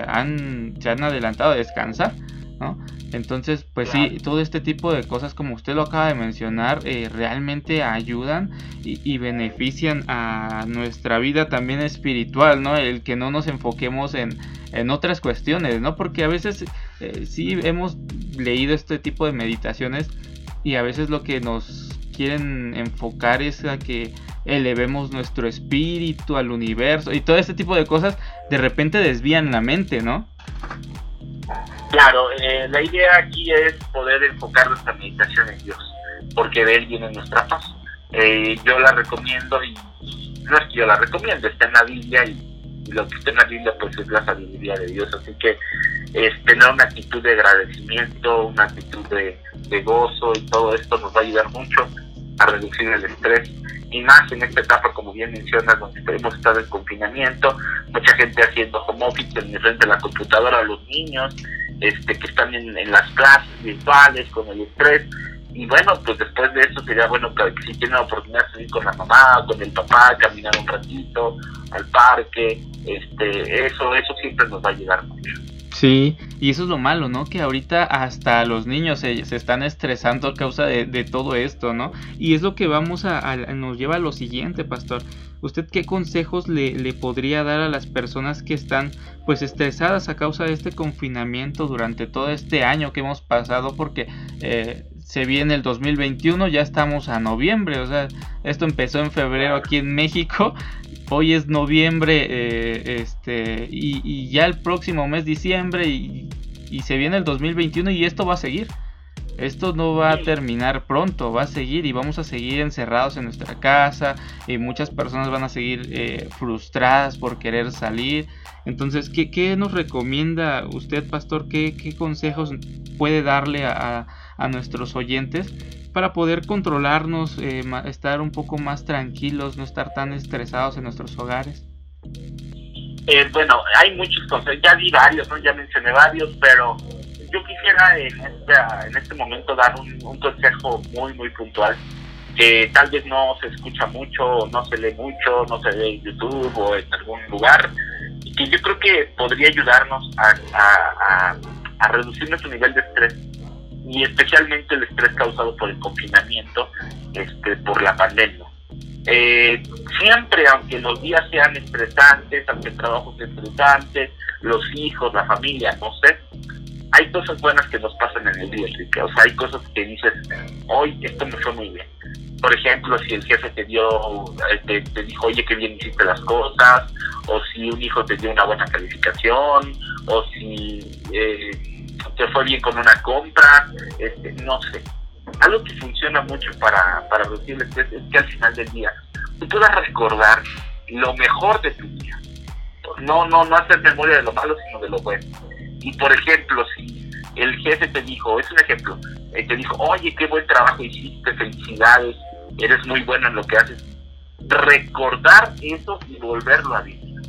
han, se han adelantado a descansar, ¿no? Entonces, pues sí, todo este tipo de cosas, como usted lo acaba de mencionar, eh, realmente ayudan y, benefician a nuestra vida también espiritual, ¿no? El que no nos enfoquemos en, otras cuestiones, ¿no? Porque a veces eh, sí hemos leído este tipo de meditaciones y a veces lo que nos quieren enfocar es a que elevemos nuestro espíritu al universo y todo este tipo de cosas de repente desvían la mente, ¿no? Claro, eh, la idea aquí es poder enfocar nuestra meditación en Dios, porque de Él viene nuestra paz. Eh, yo la recomiendo y no es que yo la recomiendo, está en la Biblia y, lo que está en la Biblia pues es la sabiduría de Dios, así que es tener una actitud de agradecimiento, una actitud de, gozo y todo esto nos va a ayudar mucho a reducir el estrés y más en esta etapa, como bien mencionas, donde hemos estado en confinamiento, mucha gente haciendo home office en frente a la computadora, los niños, este, que están en, las clases virtuales con el estrés. Y bueno, pues después de eso sería bueno que, si tienen la oportunidad de salir con la mamá, con el papá, caminar un ratito al parque, este, eso, eso siempre nos va a ayudar mucho. Sí, y eso es lo malo, ¿no? Que ahorita hasta los niños se, se están estresando a causa de, de, todo esto, ¿no? Y es lo que vamos a, a, nos lleva a lo siguiente, pastor. ¿Usted qué consejos le, le, podría dar a las personas que están pues estresadas a causa de este confinamiento durante todo este año que hemos pasado? Porque eh, se viene el 2021, ya estamos a noviembre, o sea, esto empezó en febrero aquí en México hoy es noviembre eh, este, y, ya el próximo mes diciembre y, y se viene el 2021 y esto va a seguir. Esto no va a terminar pronto, va a seguir y vamos a seguir encerrados en nuestra casa y muchas personas van a seguir eh, frustradas por querer salir. Entonces, ¿qué, nos recomienda usted, pastor? ¿Qué, consejos puede darle a, nuestros oyentes para poder controlarnos, eh, estar un poco más tranquilos, no estar tan estresados en nuestros hogares? Eh, bueno, hay muchos consejos, ya di varios, ya mencioné varios, pero yo quisiera en, esta, en este momento dar un, consejo muy, muy puntual que tal vez no se escucha mucho, no se lee mucho, no se ve en YouTube o en algún lugar, y que yo creo que podría ayudarnos a, a, reducir nuestro nivel de estrés y especialmente el estrés causado por el confinamiento, este, por la pandemia. Eh, siempre, aunque los días sean estresantes, aunque el trabajo sea estresante, los hijos, la familia, no sé, hay cosas buenas que nos pasan en el día, Enrique. O sea, hay cosas que dices, hoy esto me fue muy bien. Por ejemplo, si el jefe te dio, eh, te, dijo, oye, qué bien hiciste las cosas, o si un hijo te dio una buena calificación, o si eh, te fue bien con una compra, este, no sé. Algo que funciona mucho para, para reducir es que al final del día tú puedas recordar lo mejor de tu día. No, no, no hacer memoria de lo malo, sino de lo bueno y por ejemplo, si el jefe te dijo, es un ejemplo, eh, te dijo, oye, qué buen trabajo hiciste, felicidades, eres muy bueno en lo que haces, recordar eso y volverlo a vivir.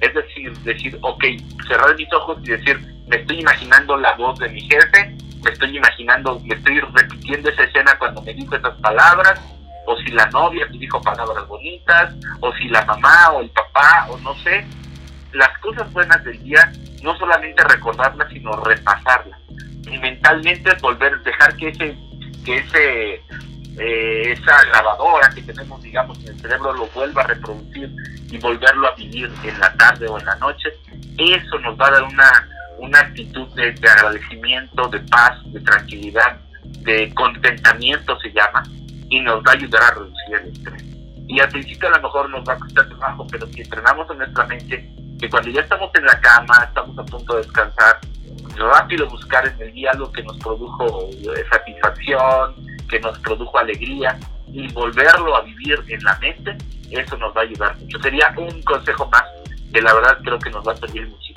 Es decir, decir, ok, cerrar mis ojos y decir, me estoy imaginando la voz de mi jefe, me estoy imaginando, me estoy repitiendo esa escena cuando me dijo esas palabras, o si la novia te dijo palabras bonitas, o si la mamá o el papá, o no sé, las cosas buenas del día no solamente recordarlas, sino repasarlas. Y mentalmente volver, dejar que ese, que ese, eh, esa grabadora que tenemos, digamos, en el cerebro lo vuelva a reproducir y volverlo a vivir en la tarde o en la noche, eso nos va a dar una, una actitud de, agradecimiento, de paz, de tranquilidad, de contentamiento se llama, y nos va a ayudar a reducir el estrés. Y al principio a lo mejor nos va a costar trabajo, pero si entrenamos en nuestra mente que cuando ya estamos en la cama, estamos a punto de descansar, rápido buscar en el día algo que nos produjo eh, satisfacción, que nos produjo alegría y volverlo a vivir en la mente, eso nos va a ayudar mucho. Sería un consejo más que la verdad creo que nos va a servir muchísimo.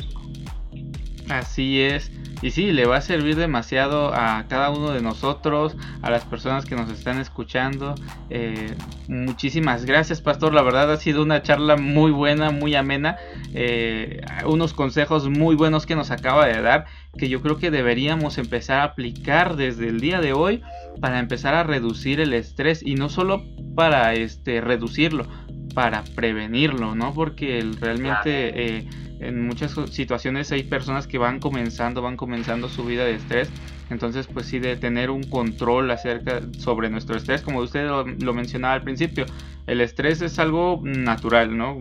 Así es. Y sí, le va a servir demasiado a cada uno de nosotros, a las personas que nos están escuchando. Eh, muchísimas gracias, Pastor. La verdad ha sido una charla muy buena, muy amena. Eh, unos consejos muy buenos que nos acaba de dar, que yo creo que deberíamos empezar a aplicar desde el día de hoy para empezar a reducir el estrés y no solo para este, reducirlo, para prevenirlo, ¿no? Porque realmente... Eh, en muchas situaciones hay personas que van comenzando, van comenzando su vida de estrés. Entonces, pues sí, de tener un control acerca sobre nuestro estrés, como usted lo, mencionaba al principio, el estrés es algo natural, ¿no?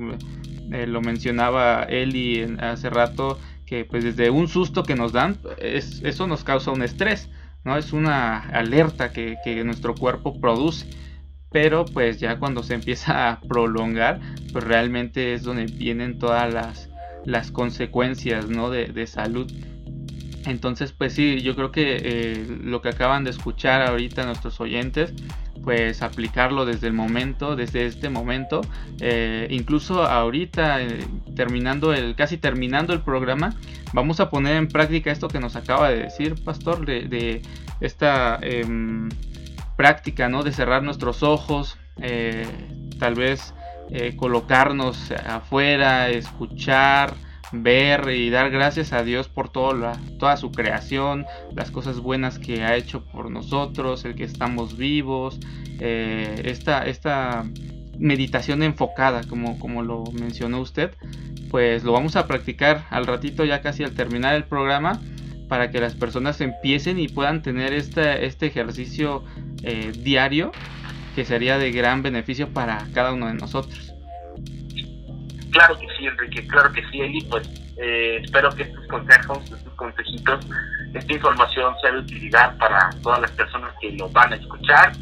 Eh, lo mencionaba Eli hace rato, que pues desde un susto que nos dan, es, eso nos causa un estrés, ¿no? Es una alerta que, que nuestro cuerpo produce pero pues ya cuando se empieza a prolongar, pues realmente es donde vienen todas las las consecuencias ¿no? de, salud. Entonces, pues sí, yo creo que eh, lo que acaban de escuchar ahorita nuestros oyentes, pues aplicarlo desde el momento, desde este momento, eh, incluso ahorita eh, terminando el, casi terminando el programa, vamos a poner en práctica esto que nos acaba de decir Pastor, de, esta em, práctica, ¿no? De cerrar nuestros ojos, tal vez eh, colocarnos afuera, escuchar, ver y dar gracias a Dios por toda, toda su creación, las cosas buenas que ha hecho por nosotros, el que estamos vivos, eh, esta, esta meditación enfocada, como, como lo mencionó usted, pues lo vamos a practicar al ratito ya casi al terminar el programa para que las personas empiecen y puedan tener este, este ejercicio eh, diario que sería de gran beneficio para cada uno de nosotros. Claro que sí, Enrique, claro que sí, Eli, pues eh, espero que estos consejos, estos consejitos, esta información sea de utilidad para todas las personas que lo van a escuchar.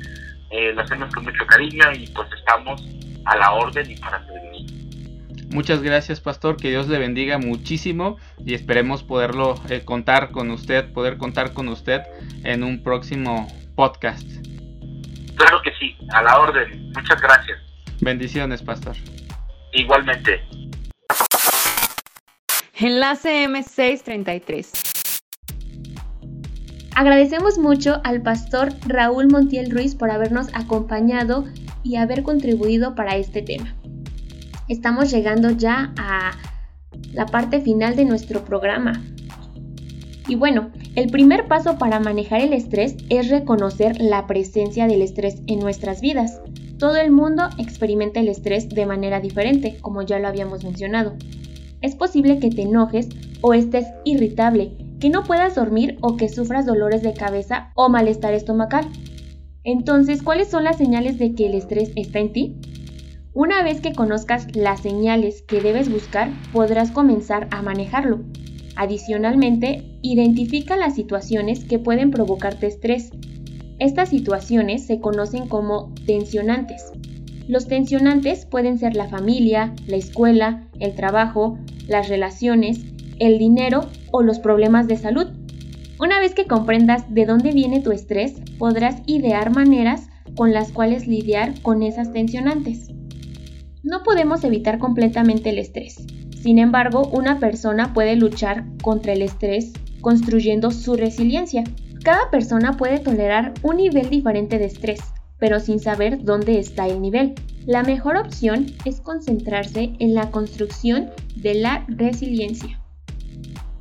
Eh, lo hacemos con mucho cariño y pues estamos a la orden y para servir. Muchas gracias, pastor. Que Dios le bendiga muchísimo y esperemos poderlo eh, contar con usted, poder contar con usted en un próximo podcast. Claro que sí, a la orden. Muchas gracias. Bendiciones, pastor. Igualmente. Enlace M633. Agradecemos mucho al pastor Raúl Montiel Ruiz por habernos acompañado y haber contribuido para este tema. Estamos llegando ya a la parte final de nuestro programa. Y bueno, el primer paso para manejar el estrés es reconocer la presencia del estrés en nuestras vidas. Todo el mundo experimenta el estrés de manera diferente, como ya lo habíamos mencionado. Es posible que te enojes o estés irritable, que no puedas dormir o que sufras dolores de cabeza o malestar estomacal. Entonces, ¿cuáles son las señales de que el estrés está en ti? Una vez que conozcas las señales que debes buscar, podrás comenzar a manejarlo. Adicionalmente, identifica las situaciones que pueden provocarte estrés. Estas situaciones se conocen como tensionantes. Los tensionantes pueden ser la familia, la escuela, el trabajo, las relaciones, el dinero o los problemas de salud. Una vez que comprendas de dónde viene tu estrés, podrás idear maneras con las cuales lidiar con esas tensionantes. No podemos evitar completamente el estrés. Sin embargo, una persona puede luchar contra el estrés construyendo su resiliencia. Cada persona puede tolerar un nivel diferente de estrés, pero sin saber dónde está el nivel. La mejor opción es concentrarse en la construcción de la resiliencia.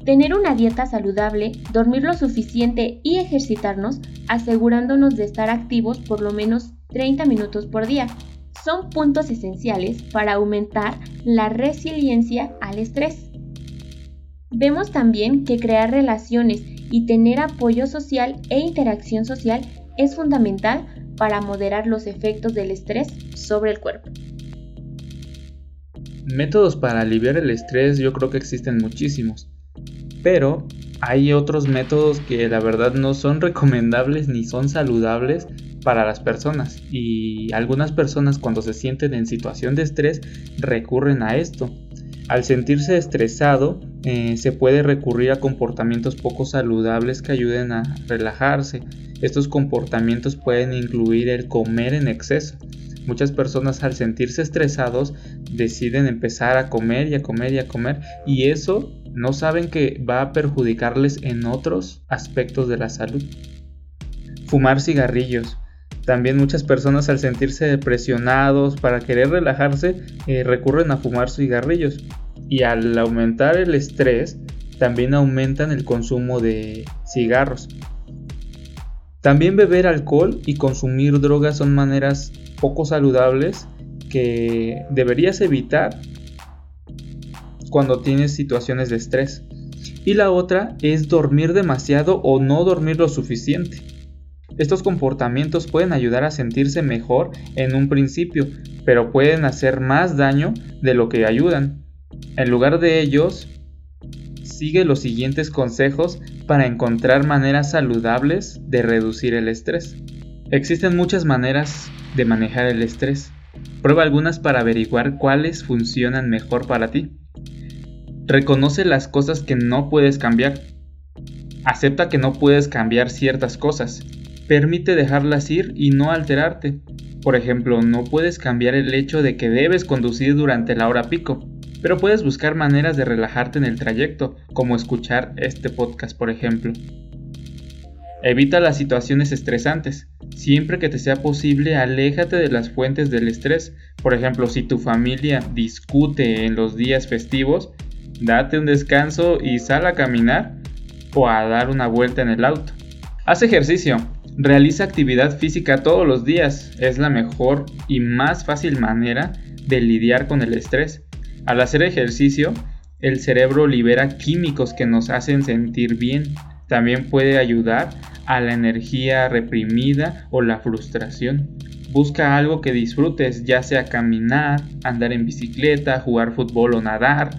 Tener una dieta saludable, dormir lo suficiente y ejercitarnos asegurándonos de estar activos por lo menos 30 minutos por día son puntos esenciales para aumentar la resiliencia al estrés. Vemos también que crear relaciones y tener apoyo social e interacción social es fundamental para moderar los efectos del estrés sobre el cuerpo. Métodos para aliviar el estrés yo creo que existen muchísimos. Pero hay otros métodos que la verdad no son recomendables ni son saludables para las personas y algunas personas cuando se sienten en situación de estrés recurren a esto. Al sentirse estresado eh, se puede recurrir a comportamientos poco saludables que ayuden a relajarse. Estos comportamientos pueden incluir el comer en exceso. Muchas personas al sentirse estresados deciden empezar a comer y a comer y a comer y eso no saben que va a perjudicarles en otros aspectos de la salud. Fumar cigarrillos. También muchas personas al sentirse depresionados para querer relajarse eh, recurren a fumar cigarrillos. Y al aumentar el estrés también aumentan el consumo de cigarros. También beber alcohol y consumir drogas son maneras poco saludables que deberías evitar cuando tienes situaciones de estrés. Y la otra es dormir demasiado o no dormir lo suficiente. Estos comportamientos pueden ayudar a sentirse mejor en un principio, pero pueden hacer más daño de lo que ayudan. En lugar de ellos, sigue los siguientes consejos para encontrar maneras saludables de reducir el estrés. Existen muchas maneras de manejar el estrés. Prueba algunas para averiguar cuáles funcionan mejor para ti. Reconoce las cosas que no puedes cambiar. Acepta que no puedes cambiar ciertas cosas. Permite dejarlas ir y no alterarte. Por ejemplo, no puedes cambiar el hecho de que debes conducir durante la hora pico, pero puedes buscar maneras de relajarte en el trayecto, como escuchar este podcast, por ejemplo. Evita las situaciones estresantes. Siempre que te sea posible, aléjate de las fuentes del estrés. Por ejemplo, si tu familia discute en los días festivos, date un descanso y sal a caminar o a dar una vuelta en el auto. Haz ejercicio, realiza actividad física todos los días, es la mejor y más fácil manera de lidiar con el estrés. Al hacer ejercicio, el cerebro libera químicos que nos hacen sentir bien. También puede ayudar a la energía reprimida o la frustración. Busca algo que disfrutes, ya sea caminar, andar en bicicleta, jugar fútbol o nadar,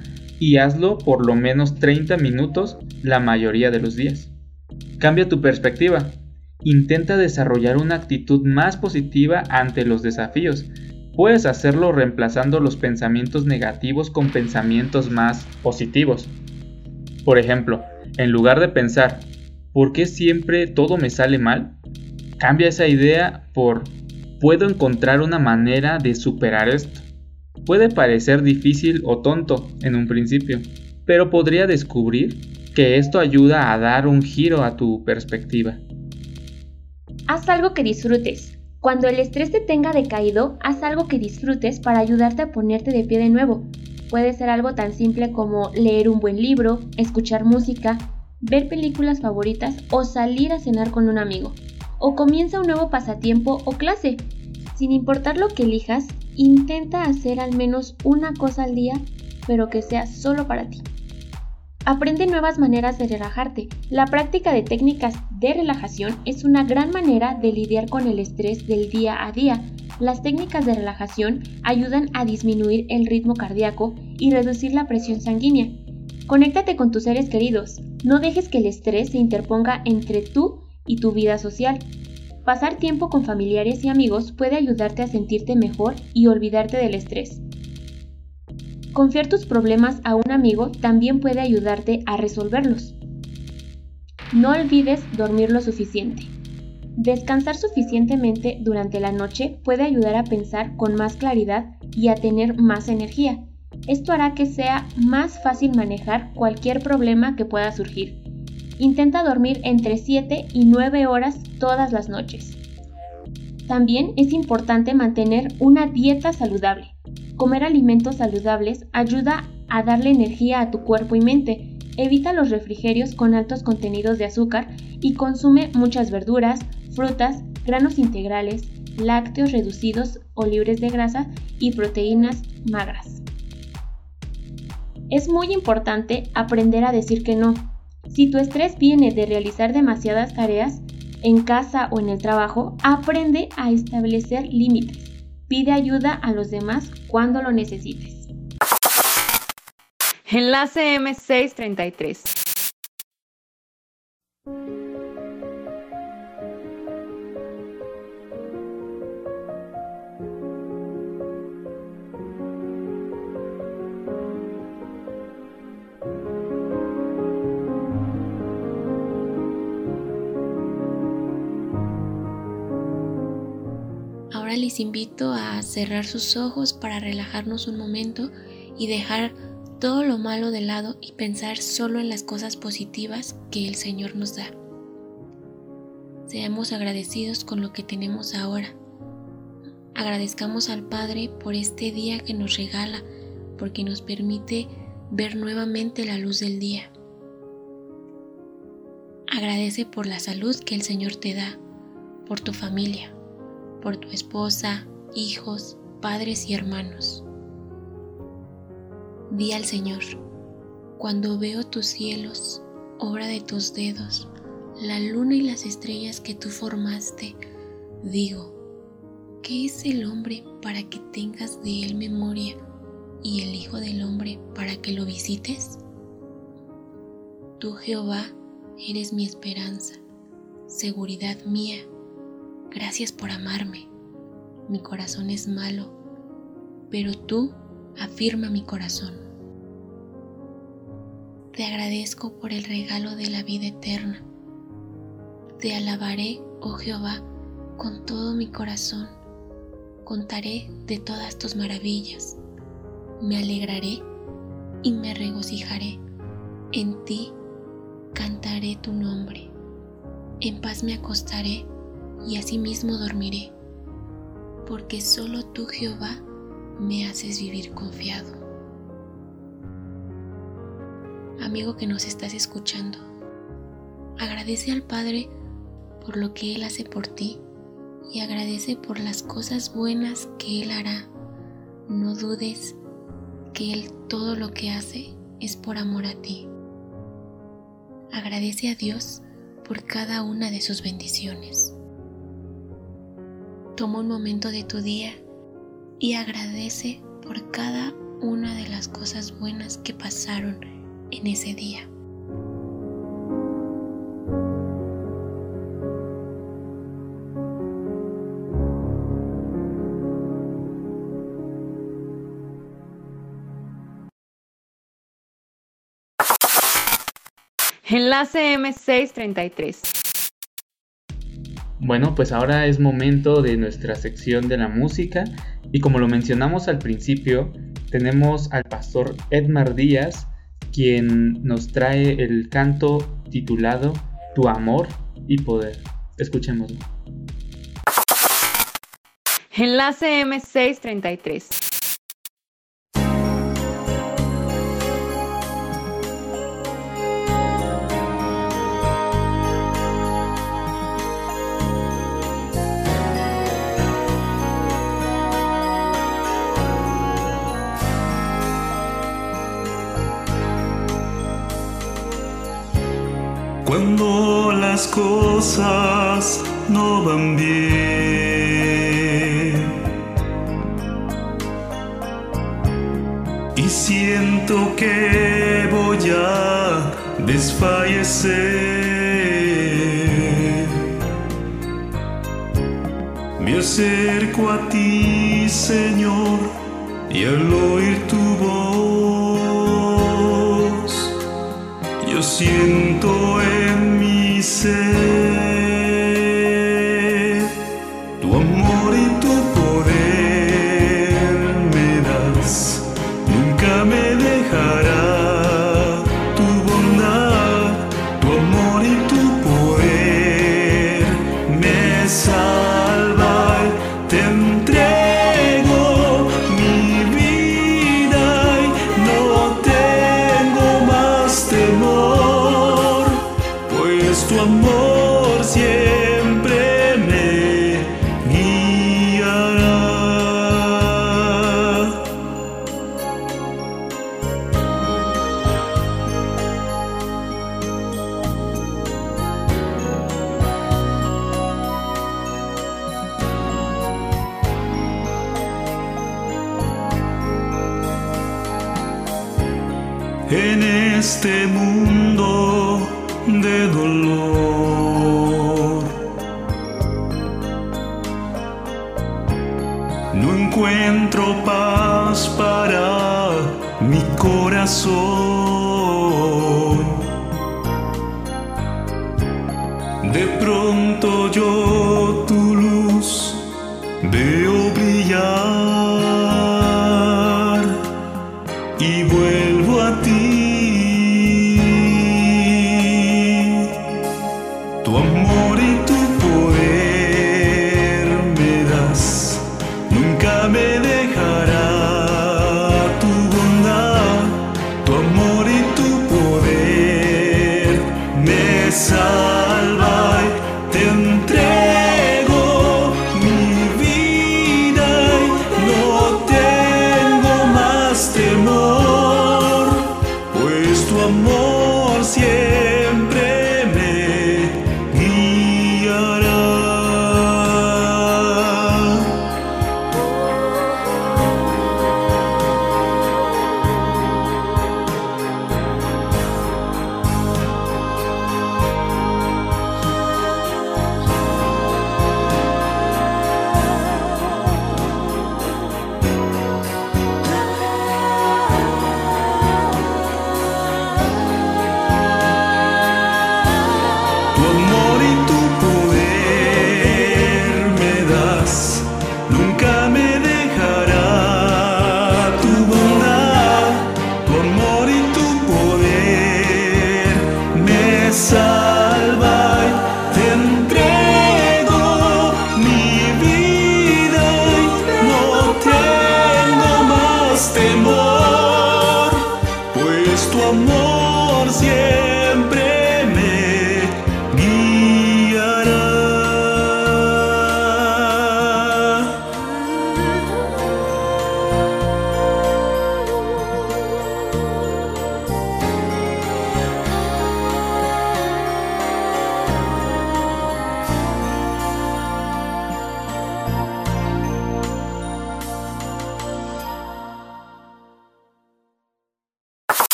y hazlo por lo menos 30 minutos la mayoría de los días. Cambia tu perspectiva. Intenta desarrollar una actitud más positiva ante los desafíos. Puedes hacerlo reemplazando los pensamientos negativos con pensamientos más positivos. Por ejemplo, en lugar de pensar, ¿por qué siempre todo me sale mal? Cambia esa idea por, puedo encontrar una manera de superar esto. Puede parecer difícil o tonto en un principio, pero podría descubrir que esto ayuda a dar un giro a tu perspectiva. Haz algo que disfrutes. Cuando el estrés te tenga decaído, haz algo que disfrutes para ayudarte a ponerte de pie de nuevo. Puede ser algo tan simple como leer un buen libro, escuchar música, ver películas favoritas o salir a cenar con un amigo. O comienza un nuevo pasatiempo o clase. Sin importar lo que elijas, intenta hacer al menos una cosa al día, pero que sea solo para ti. Aprende nuevas maneras de relajarte. La práctica de técnicas de relajación es una gran manera de lidiar con el estrés del día a día. Las técnicas de relajación ayudan a disminuir el ritmo cardíaco y reducir la presión sanguínea. Conéctate con tus seres queridos. No dejes que el estrés se interponga entre tú y tu vida social. Pasar tiempo con familiares y amigos puede ayudarte a sentirte mejor y olvidarte del estrés. Confiar tus problemas a un amigo también puede ayudarte a resolverlos. No olvides dormir lo suficiente. Descansar suficientemente durante la noche puede ayudar a pensar con más claridad y a tener más energía. Esto hará que sea más fácil manejar cualquier problema que pueda surgir. Intenta dormir entre 7 y 9 horas todas las noches. También es importante mantener una dieta saludable. Comer alimentos saludables ayuda a darle energía a tu cuerpo y mente. Evita los refrigerios con altos contenidos de azúcar y consume muchas verduras, frutas, granos integrales, lácteos reducidos o libres de grasa y proteínas magras. Es muy importante aprender a decir que no. Si tu estrés viene de realizar demasiadas tareas, en casa o en el trabajo, aprende a establecer límites. Pide ayuda a los demás cuando lo necesites. Enlace M633. Les invito a cerrar sus ojos para relajarnos un momento y dejar todo lo malo de lado y pensar solo en las cosas positivas que el Señor nos da. Seamos agradecidos con lo que tenemos ahora. Agradezcamos al Padre por este día que nos regala, porque nos permite ver nuevamente la luz del día. Agradece por la salud que el Señor te da, por tu familia, por tu esposa, hijos, padres y hermanos. Di al Señor, cuando veo tus cielos, obra de tus dedos, la luna y las estrellas que tú formaste, digo, ¿qué es el hombre para que tengas de él memoria y el Hijo del Hombre para que lo visites? Tú, Jehová, eres mi esperanza, seguridad mía Gracias por amarme. Mi corazón es malo, pero tú afirma mi corazón. Te agradezco por el regalo de la vida eterna. Te alabaré, oh Jehová, con todo mi corazón. Contaré de todas tus maravillas. Me alegraré y me regocijaré. En ti cantaré tu nombre. En paz me acostaré y asimismo dormiré, porque solo tú, Jehová, me haces vivir confiado. Amigo que nos estás escuchando, agradece al Padre por lo que Él hace por ti y agradece por las cosas buenas que Él hará. No dudes que Él todo lo que hace es por amor a ti. Agradece a Dios por cada una de sus bendiciones. Toma un momento de tu día y agradece por cada una de las cosas buenas que pasaron en ese día. Enlace M633. Bueno, pues ahora es momento de nuestra sección de la música y como lo mencionamos al principio, tenemos al pastor Edmar Díaz, quien nos trae el canto titulado Tu amor y poder. Escuchémoslo. Enlace M633. Cosas no van bien. Y siento que voy a desfallecer, me acerco a ti, Señor, y al oír tu voz, yo siento en ser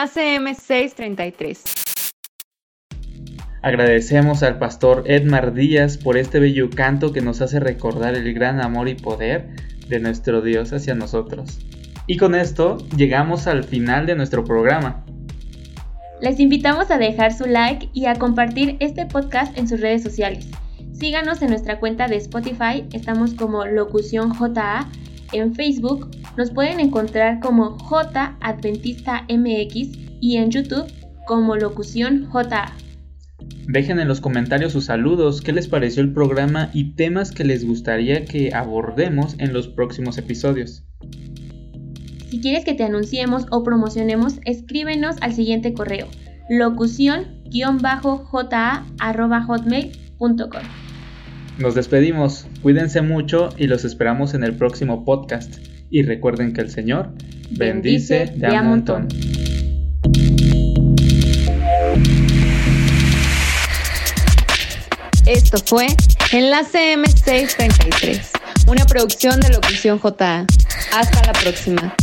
Enlace M633. Agradecemos al pastor Edmar Díaz por este bello canto que nos hace recordar el gran amor y poder de nuestro Dios hacia nosotros. Y con esto llegamos al final de nuestro programa. Les invitamos a dejar su like y a compartir este podcast en sus redes sociales. Síganos en nuestra cuenta de Spotify, estamos como Locución JA. En Facebook nos pueden encontrar como J Adventista MX y en YouTube como Locución JA. Dejen en los comentarios sus saludos, qué les pareció el programa y temas que les gustaría que abordemos en los próximos episodios. Si quieres que te anunciemos o promocionemos, escríbenos al siguiente correo locución-ja.hotmail.com. Nos despedimos, cuídense mucho y los esperamos en el próximo podcast. Y recuerden que el Señor bendice, de, a montón. Esto fue Enlace M633, una producción de Locución JA. Hasta la próxima.